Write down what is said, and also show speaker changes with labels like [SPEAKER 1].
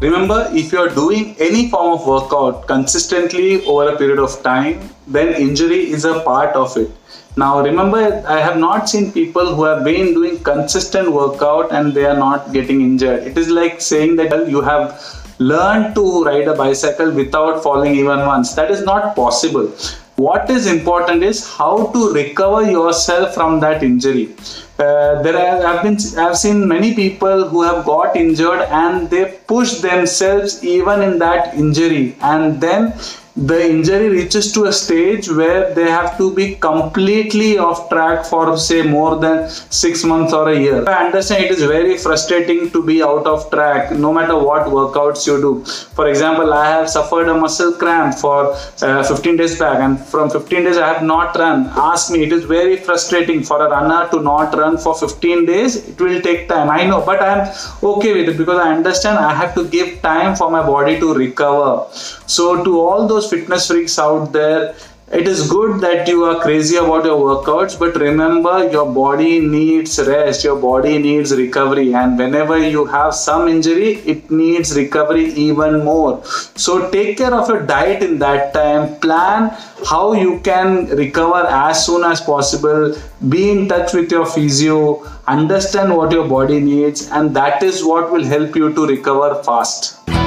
[SPEAKER 1] Remember, if you are doing any form of workout consistently over a period of time, then injury is a part of it. Now, remember, I have not seen people who have been doing consistent workout and they are not getting injured. It is like saying that you have learned to ride a bicycle without falling even once. That is not possible what is important is how to recover yourself from that injury. Uh, there are, I've been I've seen many people who have got injured and they push themselves even in that injury. And then the injury reaches to a stage where they have to be completely off track for say more than six months or a year. I understand it is very frustrating to be out of track no matter what workouts you do. For example, I have suffered a muscle cramp for uh, 15 days back and from 15 days I have not run. Ask me, it is very frustrating for a runner to not run for 15 days. It will take time. I know, but I am okay with it because I understand I have to give time for my body to recover. So to all fitness freaks out there it is good that you are crazy about your workouts but remember your body needs rest your body needs recovery and whenever you have some injury it needs recovery even more. So take care of your diet in that time plan how you can recover as soon as possible be in touch with your physio understand what your body needs and that is what will help you to recover fast